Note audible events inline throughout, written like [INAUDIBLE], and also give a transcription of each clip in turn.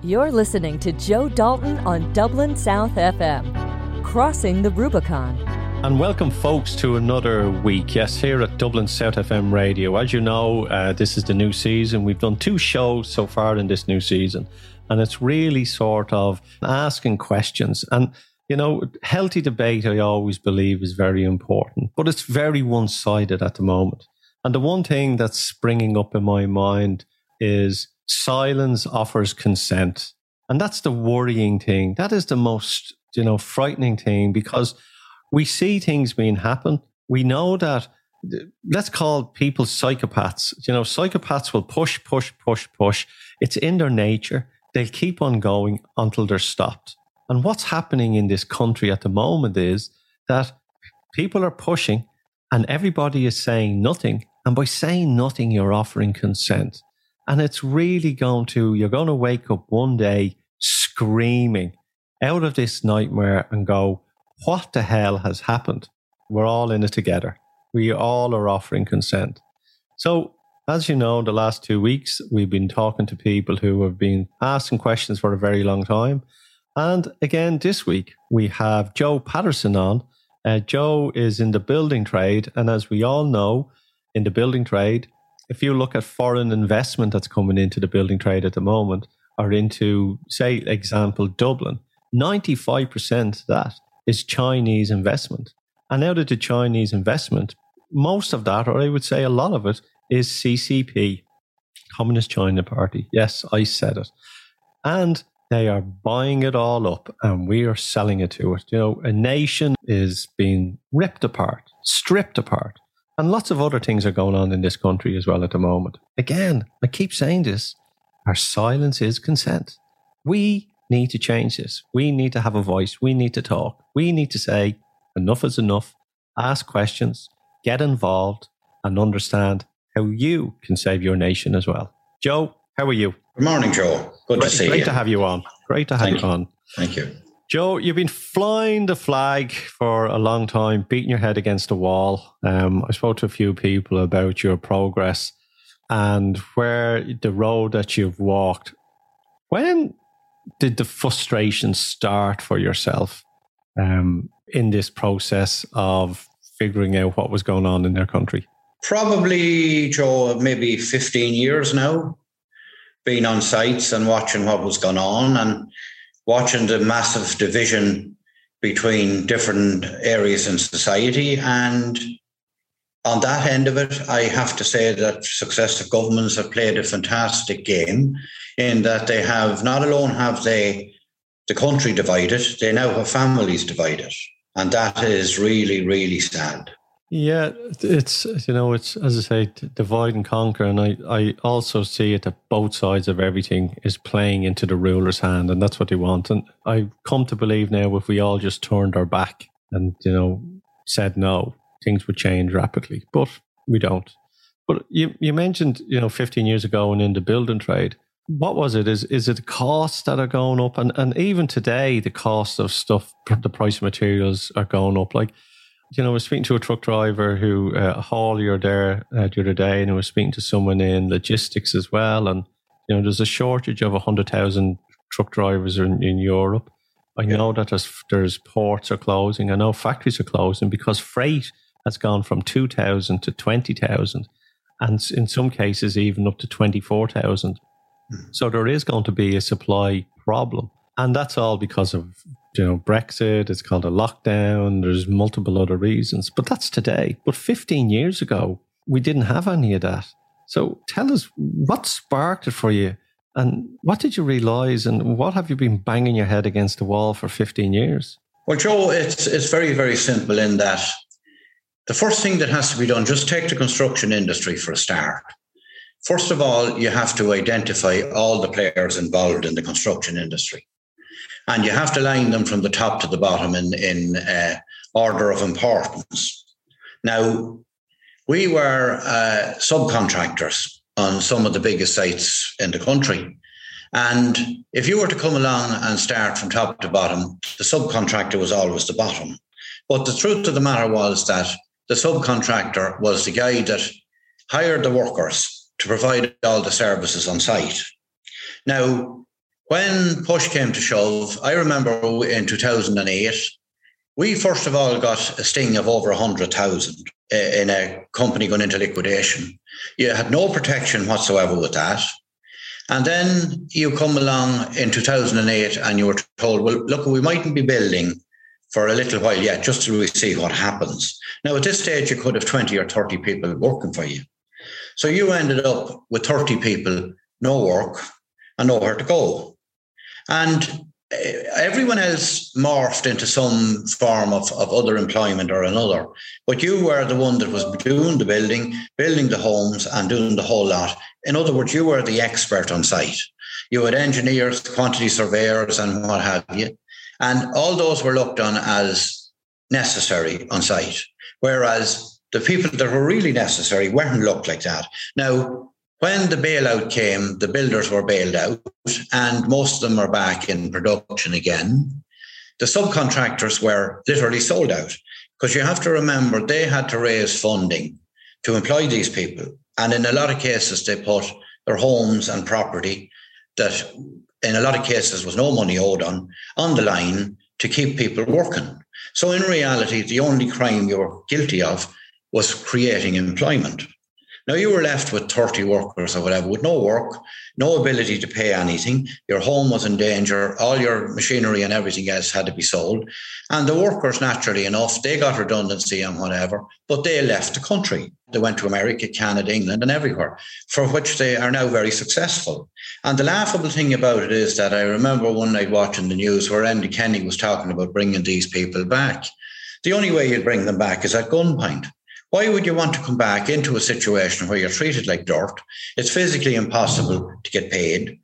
You're listening to Joe Dalton on Dublin South FM, crossing the Rubicon. And welcome, folks, to another week. Yes, here at Dublin South FM Radio. As you know, uh, this is the new season. We've done two shows so far in this new season, and it's really sort of asking questions. And, you know, healthy debate, I always believe, is very important, but it's very one sided at the moment. And the one thing that's springing up in my mind is silence offers consent. And that's the worrying thing. That is the most, you know, frightening thing because we see things being happen. We know that let's call people psychopaths. You know, psychopaths will push, push, push, push. It's in their nature. They'll keep on going until they're stopped. And what's happening in this country at the moment is that people are pushing and everybody is saying nothing. And by saying nothing, you're offering consent. And it's really going to, you're going to wake up one day screaming out of this nightmare and go, what the hell has happened? We're all in it together. We all are offering consent. So, as you know, the last two weeks, we've been talking to people who have been asking questions for a very long time. And again, this week, we have Joe Patterson on. Uh, Joe is in the building trade. And as we all know, in the building trade, if you look at foreign investment that's coming into the building trade at the moment, or into, say, example, Dublin, 95% of that is Chinese investment. And out of the Chinese investment, most of that, or I would say a lot of it, is CCP, Communist China Party. Yes, I said it. And they are buying it all up and we are selling it to it. You know, a nation is being ripped apart, stripped apart. And lots of other things are going on in this country as well at the moment. Again, I keep saying this our silence is consent. We need to change this. We need to have a voice. We need to talk. We need to say enough is enough, ask questions, get involved, and understand how you can save your nation as well. Joe, how are you? Good morning, Joe. Good great, to see great you. Great to have you on. Great to have Thank you on. Thank you. Joe, you've been flying the flag for a long time, beating your head against the wall. Um, I spoke to a few people about your progress and where the road that you've walked. When did the frustration start for yourself um, in this process of figuring out what was going on in their country? Probably, Joe, maybe 15 years now, being on sites and watching what was going on and watching the massive division between different areas in society. And on that end of it, I have to say that successive governments have played a fantastic game in that they have not alone have they the country divided, they now have families divided. And that is really, really sad. Yeah, it's you know it's as I say, divide and conquer, and I I also see it that both sides of everything is playing into the ruler's hand, and that's what they want. And I've come to believe now, if we all just turned our back and you know said no, things would change rapidly, but we don't. But you you mentioned you know 15 years ago and in the building trade, what was it? Is is it the costs that are going up, and and even today the cost of stuff, the price of materials are going up, like you know, I was speaking to a truck driver who, uh, a haulier there uh, the other day, and I was speaking to someone in logistics as well. And, you know, there's a shortage of 100,000 truck drivers in, in Europe. I yeah. know that there's, there's ports are closing. I know factories are closing because freight has gone from 2,000 to 20,000 and in some cases even up to 24,000. Mm. So there is going to be a supply problem. And that's all because of you know Brexit. It's called a lockdown. There's multiple other reasons, but that's today. But 15 years ago, we didn't have any of that. So tell us what sparked it for you, and what did you realize, and what have you been banging your head against the wall for 15 years? Well, Joe, it's it's very very simple in that the first thing that has to be done, just take the construction industry for a start. First of all, you have to identify all the players involved in the construction industry and you have to line them from the top to the bottom in in uh, order of importance. Now, we were uh, subcontractors on some of the biggest sites in the country. And if you were to come along and start from top to bottom, the subcontractor was always the bottom. But the truth of the matter was that the subcontractor was the guy that hired the workers to provide all the services on site. Now, when push came to shove, I remember in 2008, we first of all got a sting of over 100,000 eh, in a company going into liquidation. You had no protection whatsoever with that. And then you come along in 2008 and you were told, well, look, we mightn't be building for a little while yet, just till we see what happens. Now, at this stage, you could have 20 or 30 people working for you. So you ended up with 30 people, no work, and nowhere to go. And eh, everyone else morphed into some form of, of other employment or another. But you were the one that was doing the building, building the homes, and doing the whole lot. In other words, you were the expert on site. You had engineers, quantity surveyors, and what have you. And all those were looked on as necessary on site. Whereas the people that were really necessary weren't looked like that. Now, when the bailout came, the builders were bailed out, and most of them are back in production again. The subcontractors were literally sold out because you have to remember they had to raise funding to employ these people. And in a lot of cases, they put their homes and property that in a lot of cases was no money owed on on the line to keep people working. So in reality, the only crime you were guilty of was creating employment. Now you were left with 30 workers or whatever with no work, no ability to pay anything. Your home was in danger. All your machinery and everything else had to be sold. And the workers, naturally enough, they got redundancy and whatever, but they left the country. They went to America, Canada, England, and everywhere, for which they are now very successful. And the laughable thing about it is that I remember one night watching the news where Enda Kenny was talking about bringing these people back. The only way you'd bring them back is at gunpoint. Why would you want to come back into a situation where you're treated like dirt? It's physically impossible to get paid.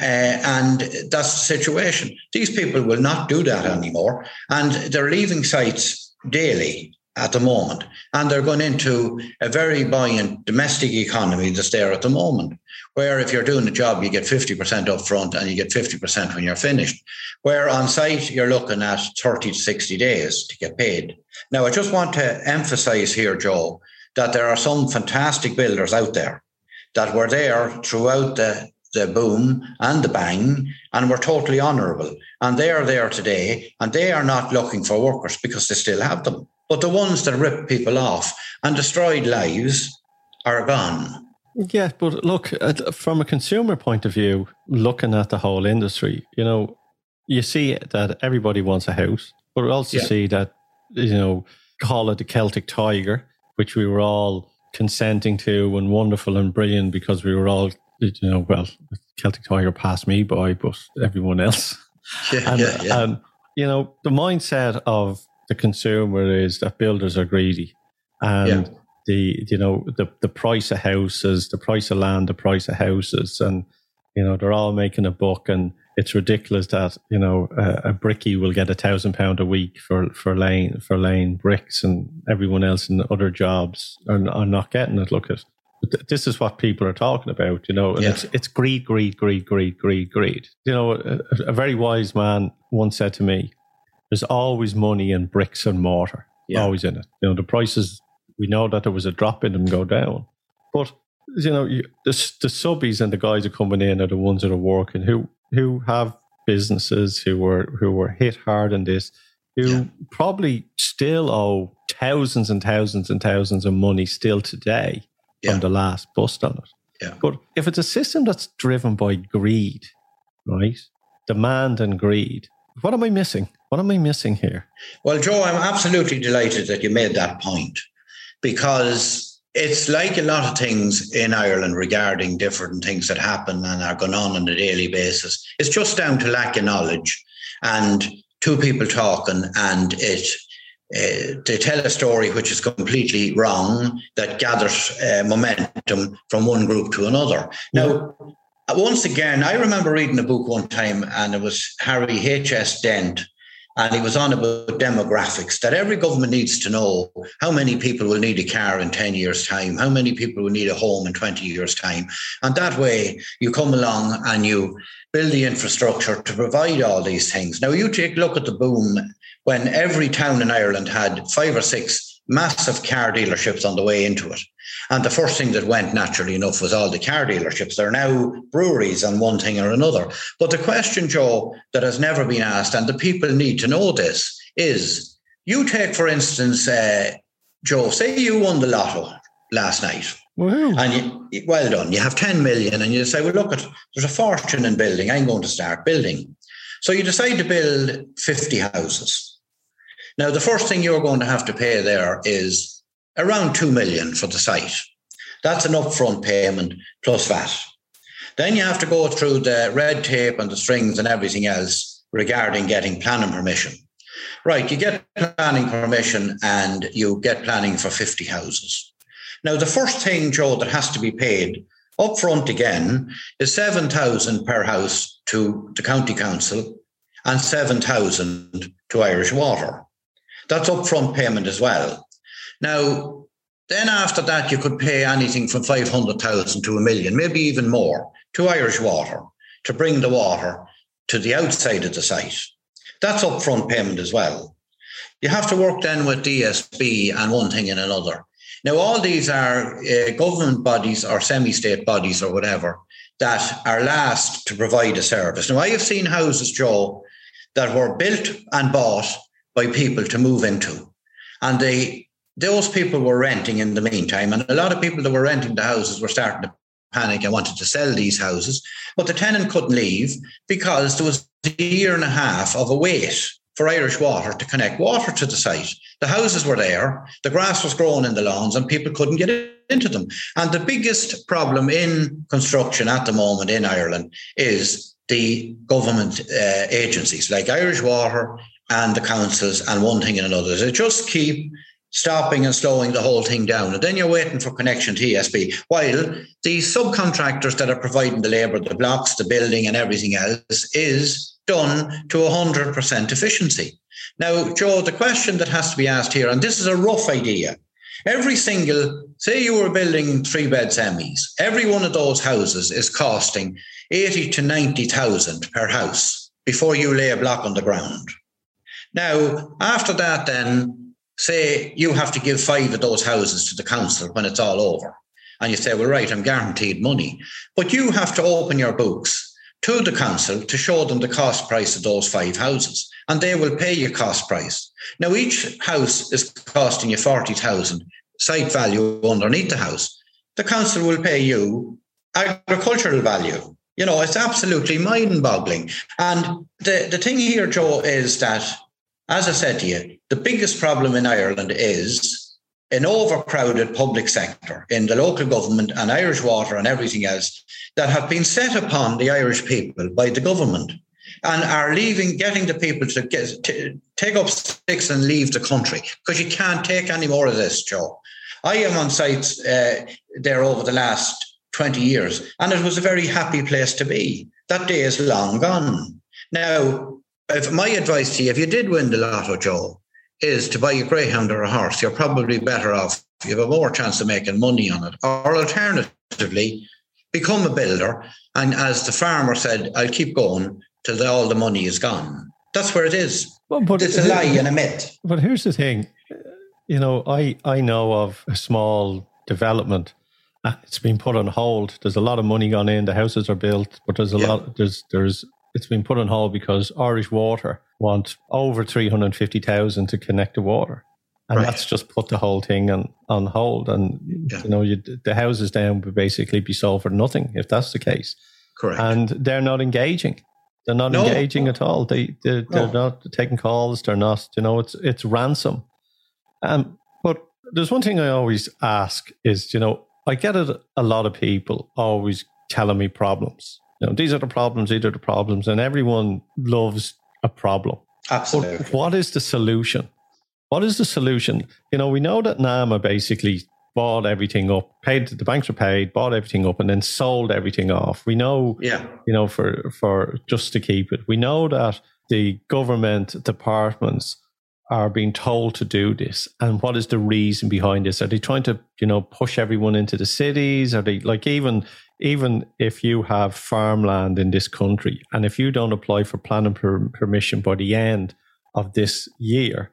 Uh, and that's the situation. These people will not do that anymore. And they're leaving sites daily at the moment. And they're going into a very buoyant domestic economy that's there at the moment, where if you're doing a job, you get 50% up front and you get 50% when you're finished. Where on site, you're looking at 30 to 60 days to get paid. Now, I just want to emphasize here, Joe, that there are some fantastic builders out there that were there throughout the, the boom and the bang and were totally honourable. And they are there today and they are not looking for workers because they still have them. But the ones that rip people off and destroyed lives are gone. Yeah, but look, from a consumer point of view, looking at the whole industry, you know, you see that everybody wants a house, but we also yeah. see that you know, call it the Celtic Tiger, which we were all consenting to and wonderful and brilliant because we were all, you know, well, Celtic Tiger passed me by, but everyone else. Yeah, [LAUGHS] and, yeah, yeah. and, um, you know, the mindset of the consumer is that builders are greedy and yeah. the, you know, the, the price of houses, the price of land, the price of houses, and, you know, they're all making a buck and, it's ridiculous that you know a, a bricky will get a thousand pound a week for for laying for laying bricks, and everyone else in other jobs are, are not getting it. Look at this is what people are talking about, you know, and yeah. it's it's greed, greed, greed, greed, greed, greed. You know, a, a, very wise man once said to me, "There's always money in bricks and mortar, yeah. always in it. You know, the prices. We know that there was a drop in them go down, but you know, you, the the subbies and the guys are coming in are the ones that are working who who have businesses who were who were hit hard in this, who yeah. probably still owe thousands and thousands and thousands of money still today yeah. from the last bust on it. Yeah. But if it's a system that's driven by greed, right? Demand and greed, what am I missing? What am I missing here? Well, Joe, I'm absolutely delighted that you made that point because it's like a lot of things in Ireland regarding different things that happen and are going on on a daily basis. It's just down to lack of knowledge and two people talking, and it uh, they tell a story which is completely wrong that gathers uh, momentum from one group to another. Now, once again, I remember reading a book one time, and it was Harry H.S. Dent and he was on about demographics that every government needs to know how many people will need a car in 10 years' time, how many people will need a home in 20 years' time. And that way you come along and you build the infrastructure to provide all these things. Now, you take a look at the boom when every town in Ireland had five or six massive car dealerships on the way into it. And the first thing that went naturally enough was all the car dealerships. They're now breweries on one thing or another. But the question, Joe, that has never been asked, and the people need to know this, is you take, for instance, uh, Joe, say you won the lotto last night. And you, well done. You have 10 million, and you say, well, look, at there's a fortune in building. I'm going to start building. So you decide to build 50 houses. Now, the first thing you're going to have to pay there is around 2 million for the site. That's an upfront payment plus VAT. Then you have to go through the red tape and the strings and everything else regarding getting planning permission. Right, you get planning permission and you get planning for 50 houses. Now, the first thing, Joe, that has to be paid up front again is 7,000 per house to the county council and 7,000 to Irish Water. That's upfront payment as well. Now, then after that, you could pay anything from 500,000 to a million, maybe even more, to Irish Water to bring the water to the outside of the site. That's upfront payment as well. You have to work then with ESB and one thing and another. Now, all these are uh, government bodies or semi state bodies or whatever that are last to provide a service. Now, I have seen houses, Joe, that were built and bought by people to move into. And they those people were renting in the meantime. And a lot of people that were renting the houses were starting to panic and wanted to sell these houses. But the tenant couldn't leave because there was a year and a half of a wait for Irish Water to connect water to the site. The houses were there, the grass was growing in the lawns, and people couldn't get into them. And the biggest problem in construction at the moment in Ireland is the government uh, agencies like Irish Water and the councils and one thing and another. They just keep stopping and slowing the whole thing down. And then you're waiting for connection to ESB. While the subcontractors that are providing the labour, the blocks, the building, and everything else is done to 100% efficiency. Now, Joe, the question that has to be asked here, and this is a rough idea. Every single, say you were building three bed semis, every one of those houses is costing 80 to 90,000 per house before you lay a block on the ground. Now, after that, then say you have to give five of those houses to the council when it's all over. And you say, well, right, I'm guaranteed money. But you have to open your books to the council to show them the cost price of those five houses, and they will pay you cost price. Now, each house is costing you 40,000 site value underneath the house. The council will pay you agricultural value. You know, it's absolutely mind boggling. And the, the thing here, Joe, is that, as I said to you, the biggest problem in Ireland is an overcrowded public sector in the local government and Irish water and everything else that have been set upon the Irish people by the government and are leaving, getting the people to get to take up sticks and leave the country because you can't take any more of this, Joe. I am on sites uh, there over the last 20 years, and it was a very happy place to be. That day is long gone. Now, if my advice to you, if you did win the lotto, Joe, is to buy a greyhound or a horse, you're probably better off. You have a more chance of making money on it. Or alternatively, become a builder. And as the farmer said, I'll keep going till the, all the money is gone. That's where it is. Well, but it's a lie and a myth. But here's the thing. You know, I, I know of a small development. It's been put on hold. There's a lot of money gone in. The houses are built, but there's a yeah. lot. There's there's it's been put on hold because Irish Water want over 350,000 to connect the water. And right. that's just put the whole thing on, on hold. And, yeah. you know, you, the houses down would basically be sold for nothing if that's the case. Correct. And they're not engaging. They're not no. engaging at all. They, they, they're no. not taking calls. They're not, you know, it's, it's ransom. Um, but there's one thing I always ask is, you know, I get it. A lot of people always telling me problems. You know, these are the problems, these are the problems, and everyone loves a problem. Absolutely. But what is the solution? What is the solution? You know, we know that NAMA basically bought everything up, paid the banks were paid, bought everything up, and then sold everything off. We know, yeah, you know, for for just to keep it. We know that the government departments are being told to do this and what is the reason behind this are they trying to you know push everyone into the cities are they like even even if you have farmland in this country and if you don't apply for planning per- permission by the end of this year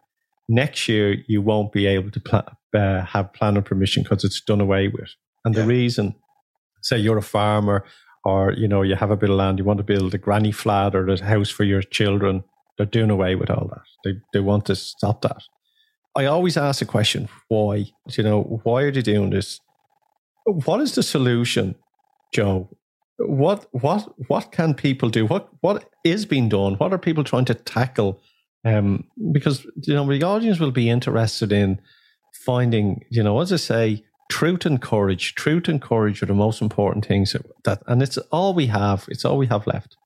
next year you won't be able to pl- uh, have planning permission because it's done away with. And yeah. the reason, say you're a farmer or you know you have a bit of land, you want to build a granny flat or a house for your children, they're doing away with all that. They they want to stop that. I always ask the question, why? You know, why are they doing this? What is the solution, Joe? What what what can people do? What what is being done? What are people trying to tackle? Um, because you know the audience will be interested in finding, you know, as I say, truth and courage. Truth and courage are the most important things that, and it's all we have. It's all we have left.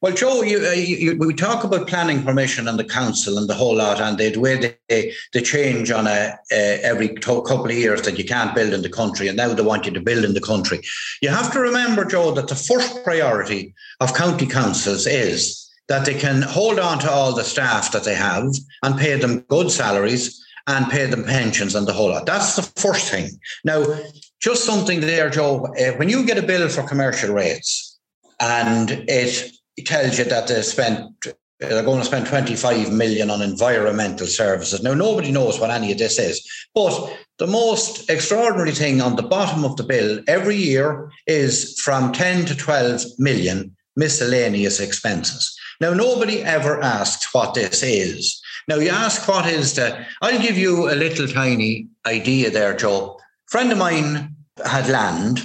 Well, Joe, you, uh, you, we talk about planning permission and the council and the whole lot, and the way they, they change on a, uh, every couple of years that you can't build in the country, and now they want you to build in the country. You have to remember, Joe, that the first priority of county councils is that they can hold on to all the staff that they have and pay them good salaries and pay them pensions and the whole lot. That's the first thing. Now, just something there, Joe. Uh, when you get a bill for commercial rates and it tells you that they spent they're going to spend 25 million on environmental services. Now, nobody knows what any of this is, but the most extraordinary thing on the bottom of the bill every year is from 10 to 12 million miscellaneous expenses. Now, nobody ever asks what this is. Now, you ask what is the, I'll give you a little tiny idea there, Joe. Friend of mine had land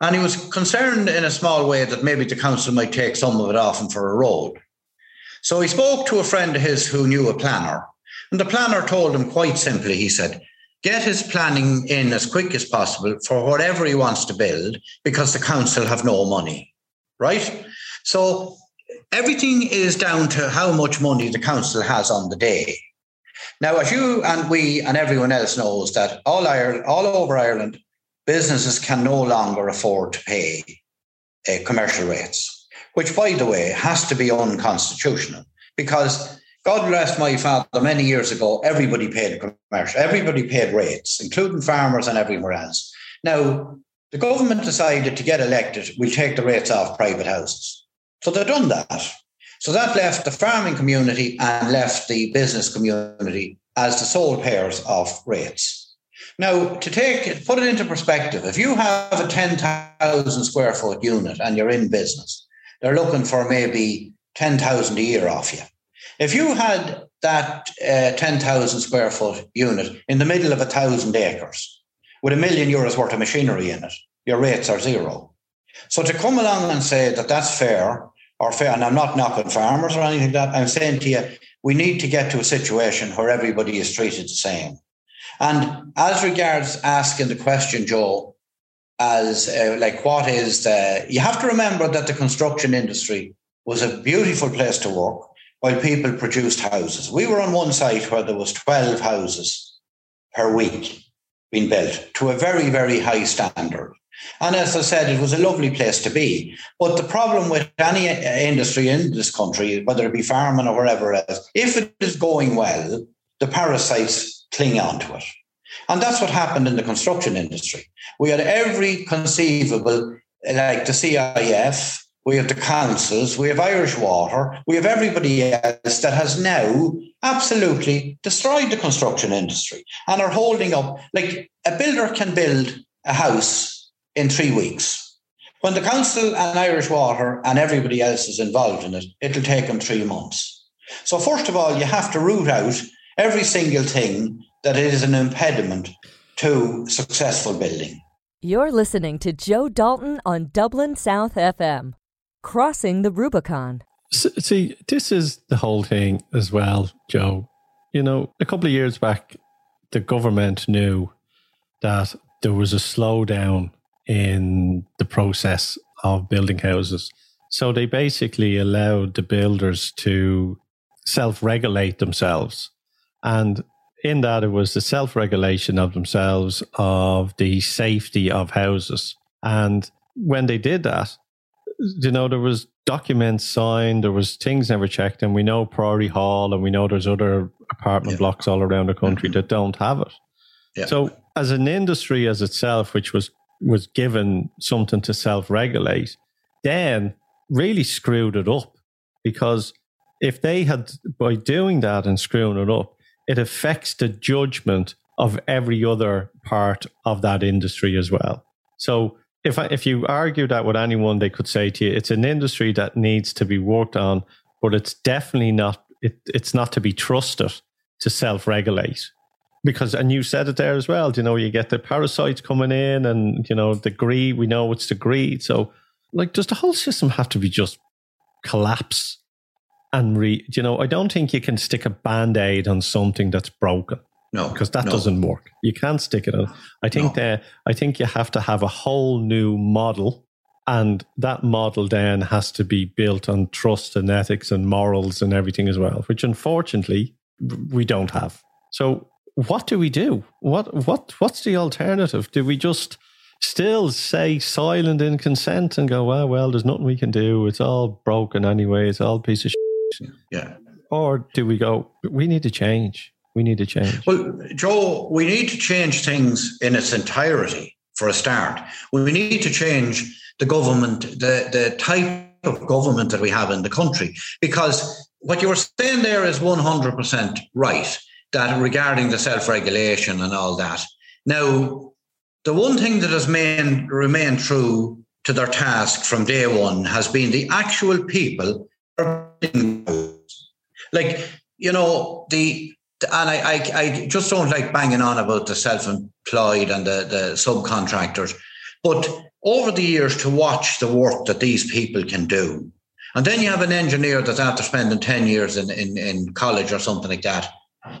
and he was concerned in a small way that maybe the council might take some of it off him for a road. So he spoke to a friend of his who knew a planner. And the planner told him quite simply, he said, get his planning in as quick as possible for whatever he wants to build because the council have no money. Right? So everything is down to how much money the council has on the day. Now, as you and we and everyone else knows that all Ireland, all over Ireland, businesses can no longer afford to pay uh, commercial rates, which, by the way, has to be unconstitutional because God bless my father, many years ago, everybody paid commercial, everybody paid rates, including farmers and everywhere else. Now, the government decided to get elected, we'll take the rates off private houses. So they've done that. So that left the farming community and left the business community as the sole payers of rates. Now, to take it, put it into perspective, if you have a 10,000 square foot unit and you're in business, they're looking for maybe 10,000 a year off you. If you had that uh, 10,000 square foot unit in the middle of a thousand acres with a million euros worth of machinery in it, your rates are zero. So to come along and say that that's fair or fair, and I'm not knocking farmers or anything like that, I'm saying to you, we need to get to a situation where everybody is treated the same. And as regards asking the question, Joe, as uh, like what is the, you have to remember that the construction industry was a beautiful place to work while people produced houses. We were on one site where there was 12 houses per week being built to a very, very high standard. And as I said, it was a lovely place to be. But the problem with any industry in this country, whether it be farming or wherever else, if it is going well, the parasites cling on to it. And that's what happened in the construction industry. We had every conceivable, like the CIF, we have the councils, we have Irish Water, we have everybody else that has now absolutely destroyed the construction industry and are holding up. Like a builder can build a house in three weeks. When the council and Irish Water and everybody else is involved in it, it'll take them three months. So, first of all, you have to root out every single thing that is an impediment to successful building. You're listening to Joe Dalton on Dublin South FM, crossing the Rubicon. See, this is the whole thing as well, Joe. You know, a couple of years back, the government knew that there was a slowdown in the process of building houses. So they basically allowed the builders to self regulate themselves. And in that, it was the self regulation of themselves, of the safety of houses. And when they did that, you know, there was documents signed, there was things never checked, and we know Priory Hall and we know there's other apartment yeah. blocks all around the country mm-hmm. that don't have it. Yeah. So as an industry as itself, which was was given something to self regulate, then really screwed it up because if they had, by doing that and screwing it up, it affects the judgment of every other part of that industry as well. So if I, if you argue that with anyone, they could say to you, it's an industry that needs to be worked on, but it's definitely not. It, it's not to be trusted to self-regulate because and you said it there as well you know you get the parasites coming in and you know the greed we know it's the greed so like does the whole system have to be just collapse and re you know i don't think you can stick a band-aid on something that's broken no, because that no. doesn't work. You can't stick it on. I think No. that I think you have to have a whole new model, and that model then has to be built on trust and ethics and morals and everything as well, which unfortunately we don't have. So, what do we do? What what what's the alternative? Do we just still say silent in consent and go, well, well, there's nothing we can do. It's all broken anyway. It's all a piece of shit. Yeah. Or do we go, we need to change. We need to change. Well, Joe, we need to change things in its entirety for a start. We need to change the government, the, the type of government that we have in the country. Because what you were saying there is 100% right, that regarding the self regulation and all that. Now, the one thing that has main, remained true to their task from day one has been the actual people. Like, you know, the and I, I, I just don't like banging on about the self-employed and the, the subcontractors. But over the years, to watch the work that these people can do, and then you have an engineer that's after spending 10 years in, in, in college or something like that,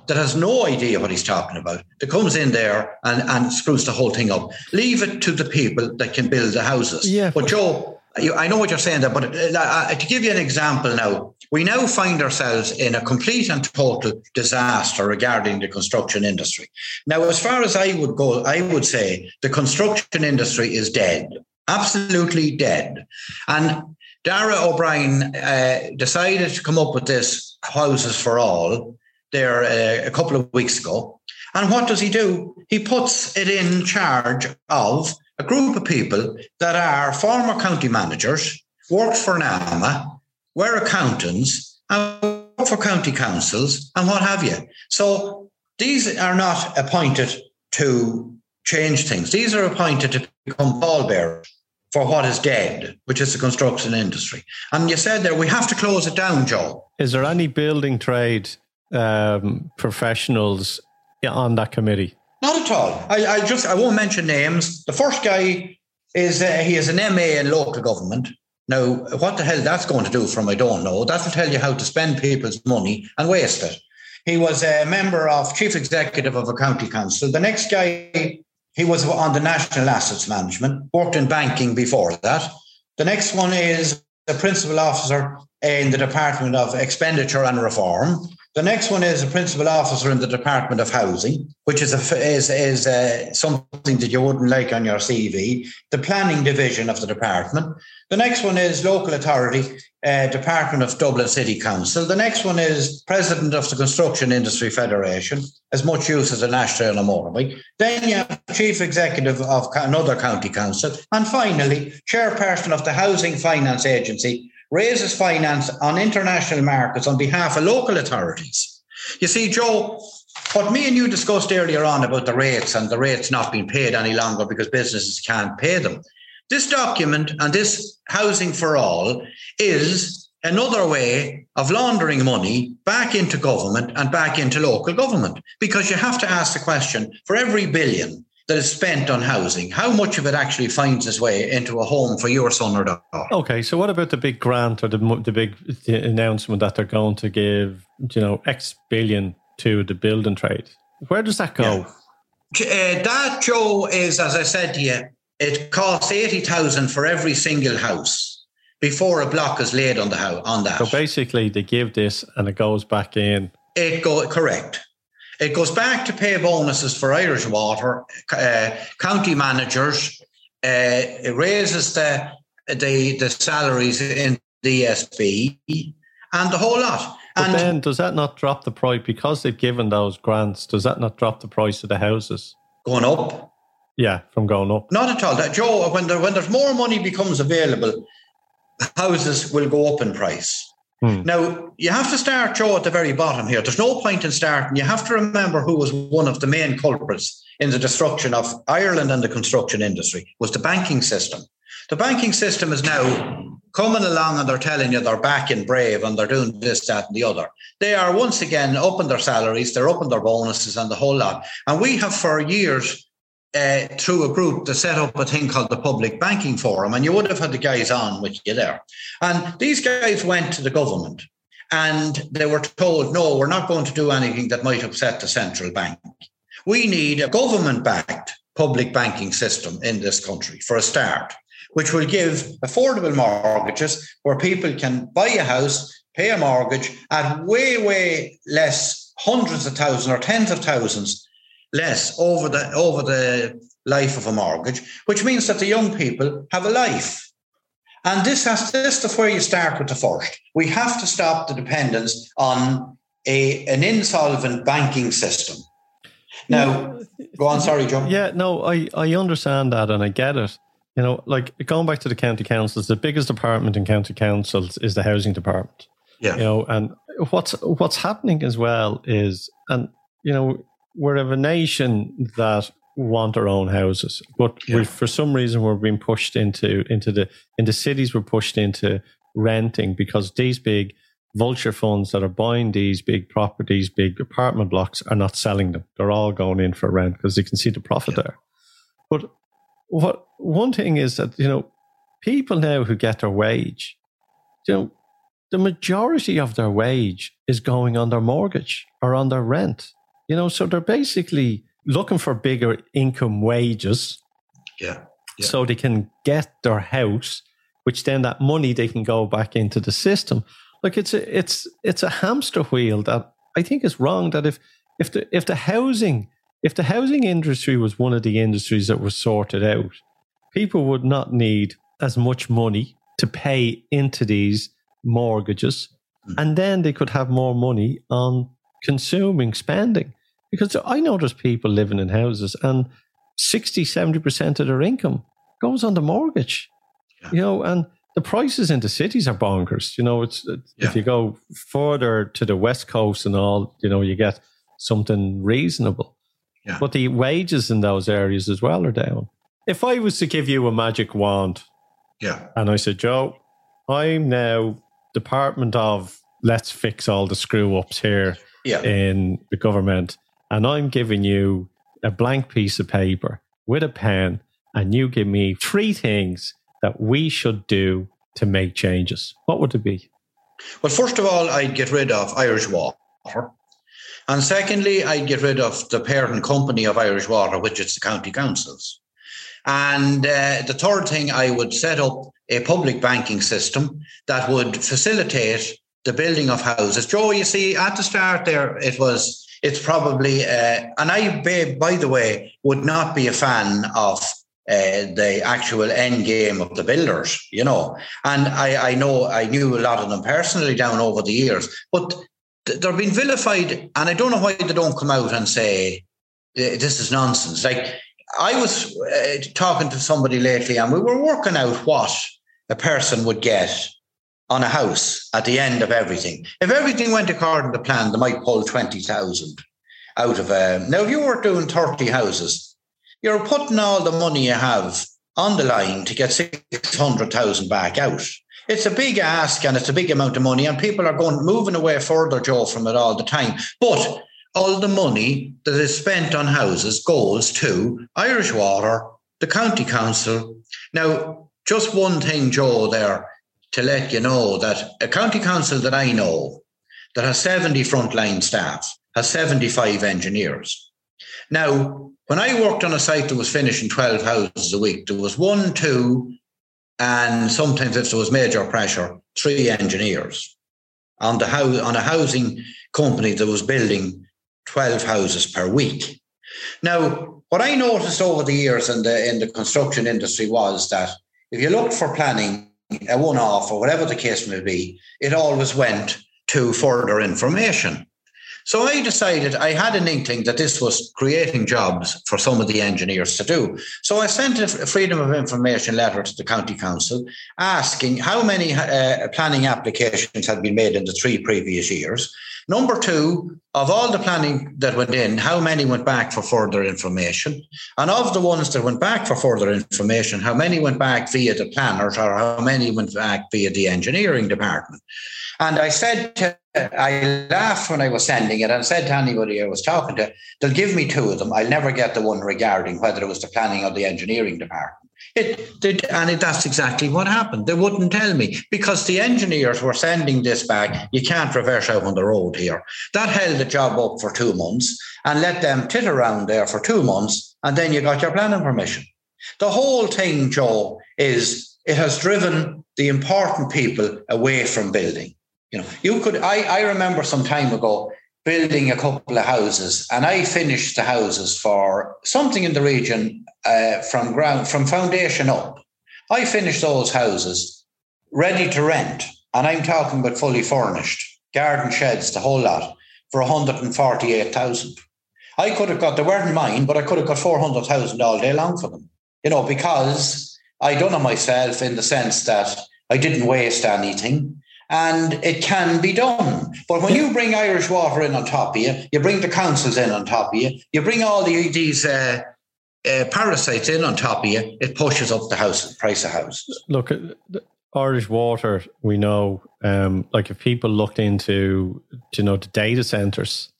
that has no idea what he's talking about, that comes in there and, and screws the whole thing up. Leave it to the people that can build the houses. Yeah. But Joe, I know what you're saying there, but uh, to give you an example now, we now find ourselves in a complete and total disaster regarding the construction industry. Now, as far as I would go, I would say the construction industry is dead, absolutely dead. And Darragh O'Brien uh, decided to come up with this Houses for All there uh, a couple of weeks ago. And what does he do? He puts it in charge of a group of people that are former county managers, worked for NAMA, were accountants, and worked for county councils, and what have you. So these are not appointed to change things. These are appointed to become pallbearers for what is dead, which is the construction industry. And you said there, we have to close it down, Joe. Is there any building trade um, professionals on that committee? Not at all. I, I just I won't mention names. The first guy is uh, he is an MA in local government. Now, what the hell that's going to do for from I don't know. That'll tell you how to spend people's money and waste it. He was a member of chief executive of a county council. The next guy, he was on the National Assets Management, worked in banking before that. The next one is a principal officer in the Department of Expenditure and Reform. The next one is a principal officer in the Department of Housing, which is a, is is uh, something that you wouldn't like on your CV. The planning division of the department. The next one is local authority, uh, Department of Dublin City Council. The next one is president of the Construction Industry Federation, as much use as a national and a. Then you have chief executive of another county council, and finally chairperson of the Housing Finance Agency, raises finance on international markets on behalf of local authorities. You see, Joe, what me and you discussed earlier on about the rates and the rates not being paid any longer because businesses can't pay them. This document and this housing for all is another way of laundering money back into government and back into local government because you have to ask the question for every billion that is spent on housing, how much of it actually finds its way into a home for your son or daughter? Okay, so what about the big grant or the the big announcement that they're going to give, you know, X billion to the building trade? Where does that go? Yeah. Uh, that Joe is, as I said to you, it costs eighty thousand for every single house before a block is laid on the house on that. So basically, they give this and it goes back in. It go correct. It goes back to pay bonuses for Irish Water, uh, county managers. Uh, it raises the, the the salaries in the ESB and the whole lot. But And then, does that not drop the price because they've given those grants? Does that not drop the price of the houses? going up. Yeah, from going up. Not at all. That Joe, when there, when there's more money becomes available, houses will go up in price. Hmm. Now, you have to start, Joe, at the very bottom here. There's no point in starting. You have to remember who was one of the main culprits in the destruction of Ireland and the construction industry was the banking system. The banking system is now coming along and they're telling you they're back in brave and they're doing this, that, and the other. They are once again upping their salaries, they're upping their bonuses and the whole lot. And we have for years uh, through a group to set up a thing called the Public Banking Forum. And you would have had the guys on with you there. And these guys went to the government and they were told, no, we're not going to do anything that might upset the central bank. We need a government backed public banking system in this country for a start, which will give affordable mortgages where people can buy a house, pay a mortgage at way, way less, hundreds of thousands or tens of thousands less over the over the life of a mortgage, which means that the young people have a life. And this has this is where you start with the first. We have to stop the dependence on a an insolvent banking system. Now, go on. Sorry, John. Yeah, no, I I understand that and I get it. You know, like going back to the county councils, the biggest department in county councils is the housing department. Yeah. You know, and what's what's happening as well is, and you know, we're of a nation that want our own houses, but yeah. for some reason we're being pushed into into the into cities. We're pushed into renting because these big vulture funds that are buying these big properties, big apartment blocks, are not selling them. They're all going in for rent because they can see the profit yeah. there. But what one thing is that you know people now who get their wage, you know, the majority of their wage is going on their mortgage or on their rent. You know, so they're basically looking for bigger income wages. Yeah. yeah. So they can get their house, which then that money they can go back into the system. Like it's a it's it's a hamster wheel that I think is wrong. That if if the if the housing if the housing industry was one of the industries that was sorted out, people would not need as much money to pay into these mortgages, mm. and then they could have more money on consuming, spending. Because I know there's people living in houses and 60, 70% of their income goes on the mortgage. Yeah. You know, and the prices in the cities are bonkers. You know, it's, it's yeah. if you go further to the west coast and all, you know, you get something reasonable. Yeah. But the wages in those areas as well are down. If I was to give you a magic wand, yeah, and I said, Joe, I'm now Department of Let's fix all the screw ups here yeah. in the government, and I'm giving you a blank piece of paper with a pen, and you give me three things that we should do to make changes, what would it be? Well, first of all, I'd get rid of Irish Water. And secondly, I'd get rid of the parent company of Irish Water, which is the county councils. And uh, the third thing, I would set up a public banking system that would facilitate the building of houses. Joe, you see, at the start there, it was, it's probably, uh, and I, by the way, would not be a fan of uh, the actual end game of the builders, you know. And I, I know I knew a lot of them personally down over the years, but they're being vilified, and I don't know why they don't come out and say this is nonsense. Like I was uh, talking to somebody lately, and we were working out what a person would get on a house at the end of everything. If everything went according to plan, they might pull 20,000 out of a. Um, now, if you were doing 30 houses, you're putting all the money you have on the line to get 600,000 back out. It's a big ask and it's a big amount of money, and people are going moving away further, Joe, from it all the time. But all the money that is spent on houses goes to Irish Water, the county council. Now, just one thing, Joe, there to let you know that a county council that I know that has 70 frontline staff has 75 engineers. Now, when I worked on a site that was finishing 12 houses a week, there was one, two, and sometimes if there was major pressure, three engineers on the house on a housing company that was building 12 houses per week. Now, what I noticed over the years in the in the construction industry was that if you looked for planning, a one off or whatever the case may be, it always went to further information. So I decided I had an inkling that this was creating jobs for some of the engineers to do. So I sent a Freedom of Information letter to the County Council asking how many uh, planning applications had been made in the three previous years. Number two, of all the planning that went in, how many went back for further information? And of the ones that went back for further information, how many went back via the planners or how many went back via the engineering department? And I said to, I laughed when I was sending it and said to anybody I was talking to, they'll give me two of them. I'll never get the one regarding whether it was the planning or the engineering department. It did, and it, that's exactly what happened. They wouldn't tell me because the engineers were sending this back. You can't reverse out on the road here. That held the job up for two months and let them tit around there for two months, and then you got your planning permission. The whole thing, Joe, is it has driven the important people away from building. You know, you could. I, I remember some time ago building a couple of houses, and I finished the houses for something in the region uh, from ground from foundation up. I finished those houses ready to rent, and I'm talking about fully furnished, garden sheds, the whole lot, for 148,000. I could have got, they weren't mine, but I could have got 400,000 all day long for them, you know, because I done it myself in the sense that I didn't waste anything and it can be done. But when you bring Irish water in on top of you, you bring the councils in on top of you, you bring all the, these uh, uh, parasites in on top of you, it pushes up the house price of houses. Look, uh, Irish water, we know, um, like if people looked into, you know, the data centers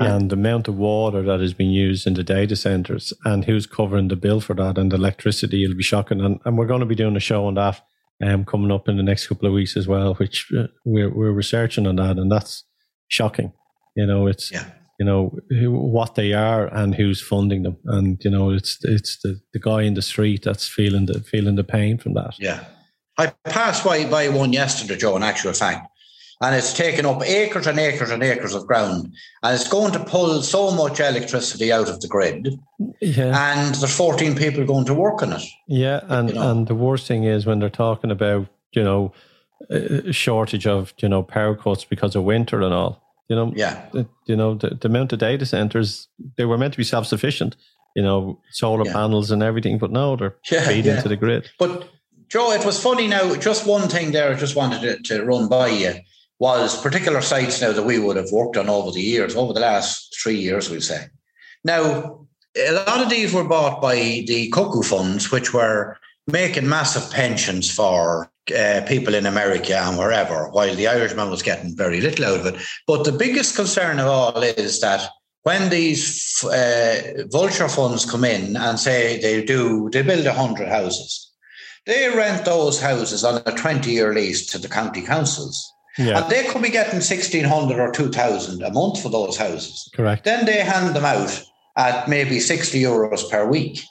yeah. and the amount of water that is being used in the data centers and who's covering the bill for that and the electricity, it'll be shocking. And, and we're going to be doing a show on that um, coming up in the next couple of weeks as well, which uh, we're, we're researching on that. And that's shocking. You know, it's, yeah you know what they are and who's funding them and you know it's it's the, the guy in the street that's feeling the feeling the pain from that yeah i passed by, by one yesterday joe in actual fact and it's taken up acres and acres and acres of ground and it's going to pull so much electricity out of the grid yeah. and there's 14 people going to work on it yeah and you know? and the worst thing is when they're talking about you know a shortage of you know power cuts because of winter and all you know, yeah. You know, the, the amount of data centers they were meant to be self sufficient. You know, solar yeah. panels and everything, but no, they're yeah, feeding yeah. into the grid. But Joe, it was funny. Now, just one thing there, I just wanted to, to run by you was particular sites now that we would have worked on over the years, over the last three years, we'll say. Now, a lot of these were bought by the cuckoo funds, which were making massive pensions for uh, people in America and wherever, while the Irishman was getting very little out of it. But the biggest concern of all is that when these uh, vulture funds come in and say they do, they build 100 houses, they rent those houses on a 20 year lease to the county councils. Yeah. And they could be getting 1600 or 2000 a month for those houses. Correct. Then they hand them out at maybe 60 euros per week.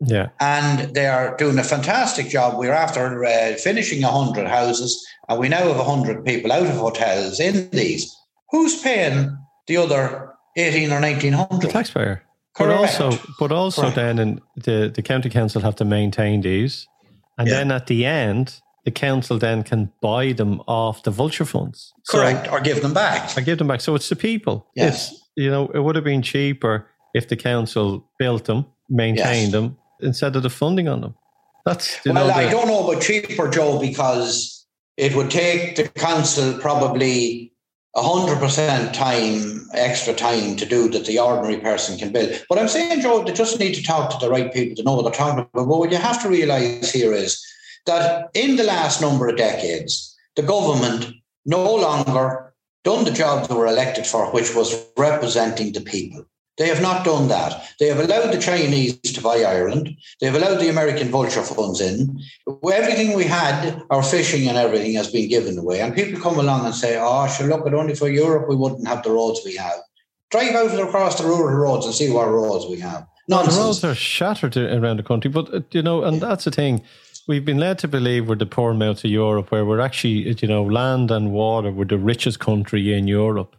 Yeah. And they are doing a fantastic job. We're after uh, finishing 100 houses, and we now have 100 people out of hotels in these. Who's paying the other 18 or 1900? The taxpayer. Correct. But also, but also Correct. then in the, the county council have to maintain these. And yeah. then at the end, the council then can buy them off the vulture funds. Correct. So, or give them back. Or give them back. So it's the people. Yes. It's, you know, it would have been cheaper if the council built them, maintained yes. them, instead of the funding on them. That's well, know, I don't know about cheaper, Joe, because it would take the council probably hundred percent time, extra time to do that the ordinary person can build. But I'm saying, Joe, they just need to talk to the right people to know what they're talking about. But what you have to realise here is that in the last number of decades, the government no longer done the job they were elected for, which was representing the people. They have not done that. They have allowed the Chinese to buy Ireland. They've allowed the American vulture funds in. Everything we had, our fishing and everything, has been given away. And people come along and say, oh, sure, look, at only for Europe we wouldn't have the roads we have. Drive out across the rural roads and see what roads we have. Nonsense. The roads are shattered around the country. But, uh, you know, and that's the thing. We've been led to believe we're the poor mouth of Europe, where we're actually, you know, land and water, we're the richest country in Europe.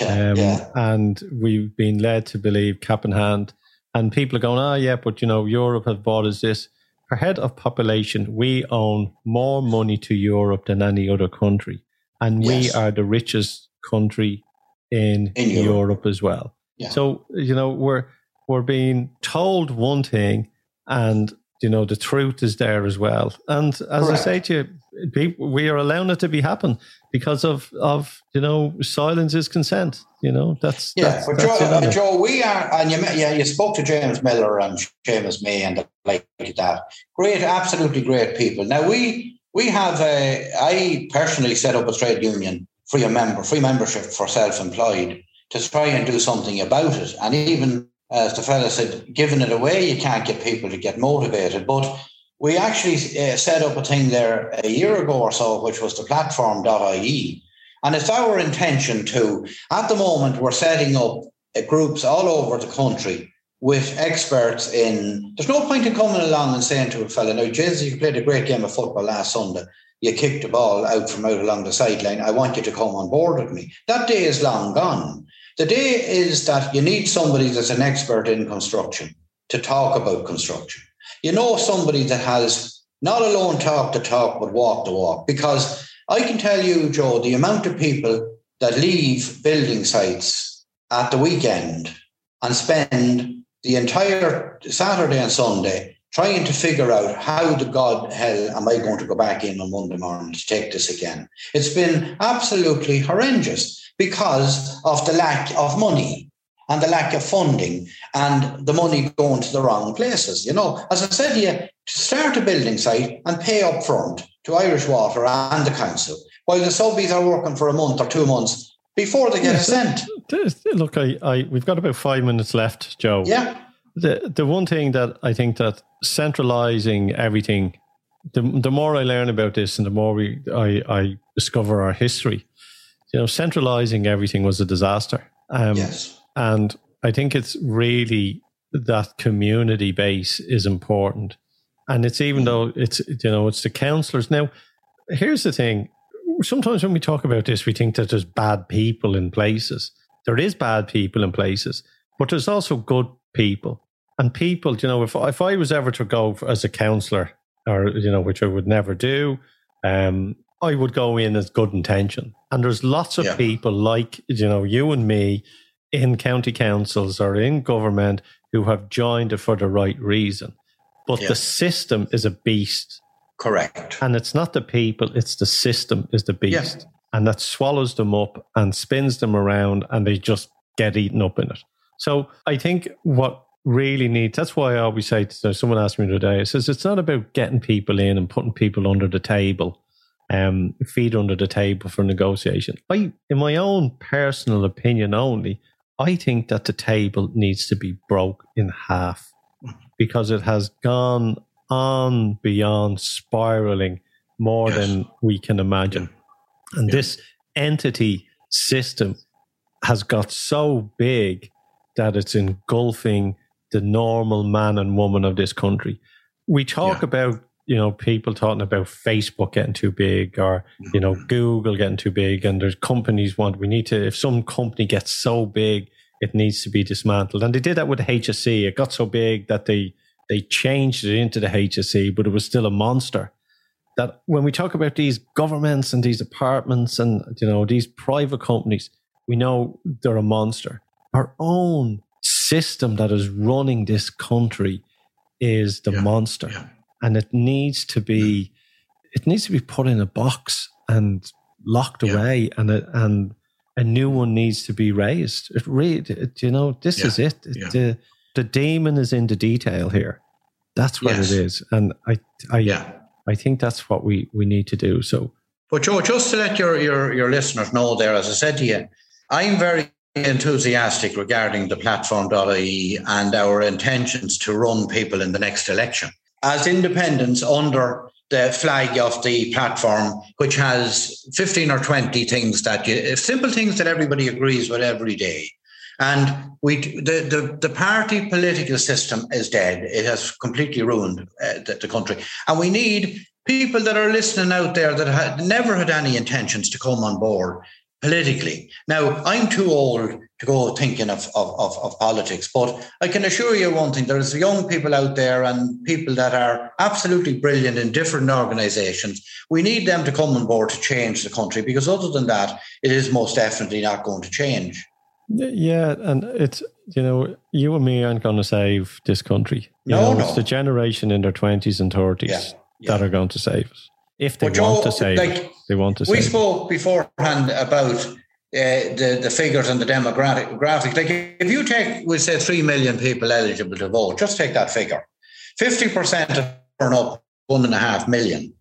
Yeah, um, yeah. And we've been led to believe cap in hand. And people are going, ah, oh, yeah, but you know, Europe have bought us this. Per head of population, we own more money to Europe than any other country. And we are the richest country in, in Europe. Europe. as well. Yeah. So you know we're we're being told one thing, and you know the truth is there as well. And as Correct. I say to you, people, we are allowing it to be happen because of of you know silence is consent. You know that's yeah. That's, but that's Joe, uh, Joe, we are, and you yeah you spoke to James Miller and james May and like that. Great, absolutely great people. Now we we have a. I personally set up a trade union free a member free membership for self employed to try and do something about it, and even as the fellow said, giving it away, you can't get people to get motivated. But we actually uh, set up a thing there a year ago or so, which was the platform.ie. And it's our intention to, at the moment, we're setting up uh, groups all over the country with experts in. There's no point in coming along and saying to a fellow, now, James, you played a great game of football last Sunday. You kicked the ball out from out along the sideline. I want you to come on board with me. That day is long gone. The day is that you need somebody that's an expert in construction to talk about construction. You know somebody that has not alone talk the talk, but walk the walk. Because I can tell you, Joe, the amount of people that leave building sites at the weekend and spend the entire Saturday and Sunday trying to figure out how the God hell am I going to go back in on Monday morning to take this again. It's been absolutely horrendous because of the lack of money and the lack of funding and the money going to the wrong places. You know, as I said here, to start a building site and pay up front to Irish Water and the council, while the subbies are working for a month or two months before they get yes, a cent. Look, I, I, we've got about five minutes left, Joe. Yeah. The the one thing that I think that centralizing everything, the the more I learn about this, and the more we I, I discover our history, you know, centralizing everything was a disaster. Um, yes. And I think it's really that community base is important. And it's even though it's, you know, it's the councillors. Now, here's the thing. Sometimes when we talk about this, we think that there's bad people in places. There is bad people in places, but there's also good people. And people, you know, if, if I was ever to go as a councillor, or, you know, which I would never do, um, I would go in as good intention. And there's lots of yeah. people like, you know, you and me in county councils or in government who have joined it for the right reason. But yeah. the system is a beast. Correct. And it's not the people, it's the system is the beast. Yeah. And that swallows them up and spins them around and they just get eaten up in it. So I think what really needs that's why I always say to someone asked me today, it says it's not about getting people in and putting people under the table um, feet under the table for negotiation. I, in my own personal opinion only, I think that the table needs to be broke in half because it has gone on beyond spiraling more yes. than we can imagine. Yeah. And yeah. this entity system has got so big that it's engulfing the normal man and woman of this country. We talk yeah. about you know, people talking about Facebook getting too big or, you know, mm-hmm. Google getting too big. And there's companies want, we need to, if some company gets so big, it needs to be dismantled. And they did that with the HSE. It got so big that they, they changed it into the HSE, but it was still a monster. That when we talk about these governments and these apartments and, you know, these private companies, we know they're a monster. Our own system that is running this country is the yeah, monster. Yeah and it needs to be it needs to be put in a box and locked yeah. away and a, and a new one needs to be raised it really it, you know this yeah. is it, it yeah. the the demon is in the detail here that's what yes. it is and i i yeah. i think that's what we we need to do so but joe just to let your your your listeners know there as i said to you i'm very enthusiastic regarding the platform.ie and our intentions to run people in the next election as independents under the flag of the platform, which has 15 or 20 things that you, simple things that everybody agrees with every day. And we, the, the, the party political system is dead. It has completely ruined uh, the, the, country. And we need people that are listening out there that had never had any intentions to come on board politically. Now, I'm too old to go thinking of, of, of, of, politics, but I can assure you one thing there's young people out there and people that are absolutely brilliant in different organizations. We need them to come on board to change the country because, other than that, it is most definitely not going to change. Yeah, and it's, you know, you and me aren't going to save this country. You no, know, no. It's the generation in their 20s and 30s yeah, yeah. that are going to save us if they want to say like, they want to. We spoke beforehand about uh, the the figures and the demographic graphic. Like if you take, we say three million people eligible to vote. Just take that figure. Fifty percent turn up one and a half million.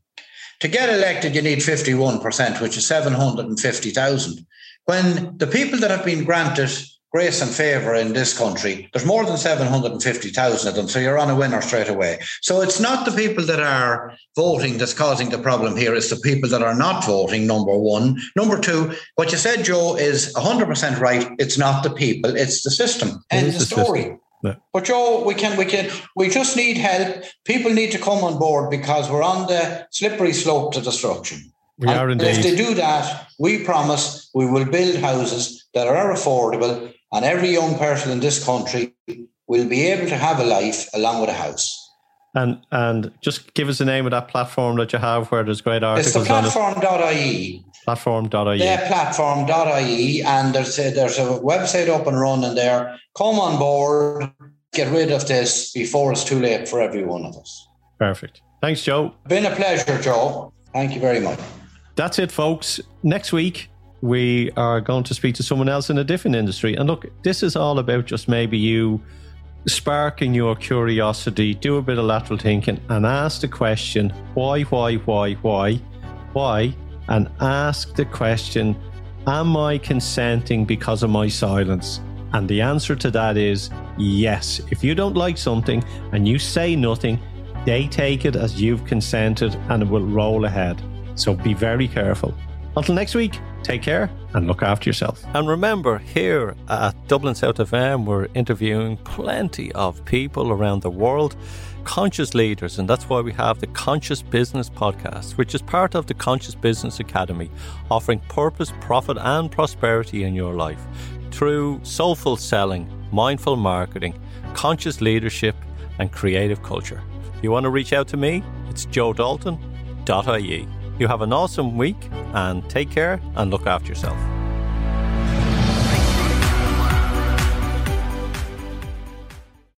To get elected, you need fifty-one percent, which is seven hundred and fifty thousand. When the people that have been granted grace and favour in this country, there's more than 750,000 of them. So you're on a winner straight away. So it's not the people that are voting that's causing the problem here. It's the people that are not voting, number one. Number two, what you said, Joe, is 100% right. It's not the people, it's the system. End the, story. Yeah. But Joe, we can, we can, we just need help. People need to come on board because we're on the slippery slope to destruction. We and are indeed. If they do that, we promise we will build houses that are affordable and every young person in this country will be able to have a life along with a house. And and just give us the name of that platform that you have where there's great articles. It's the platform.ie. Platform.ie. Yeah, platform.ie. And there's a, there's a website up and running there. Come on board, get rid of this before it's too late for every one of us. Perfect. Thanks, Joe. Been a pleasure, Joe. Thank you very much. That's it, folks. Next week, we are going to speak to someone else in a different industry. And look, this is all about just maybe you sparking your curiosity, do a bit of lateral thinking, and ask the question why, why, why, why, why, and ask the question Am I consenting because of my silence? And the answer to that is yes. If you don't like something and you say nothing, they take it as you've consented and it will roll ahead. So be very careful. Until next week, take care and look after yourself. And remember, here at Dublin South FM, we're interviewing plenty of people around the world, conscious leaders, and that's why we have the Conscious Business Podcast, which is part of the Conscious Business Academy, offering purpose, profit, and prosperity in your life through soulful selling, mindful marketing, conscious leadership, and creative culture. If you want to reach out to me, it's joedalton.ie. You have an awesome week and take care and look after yourself.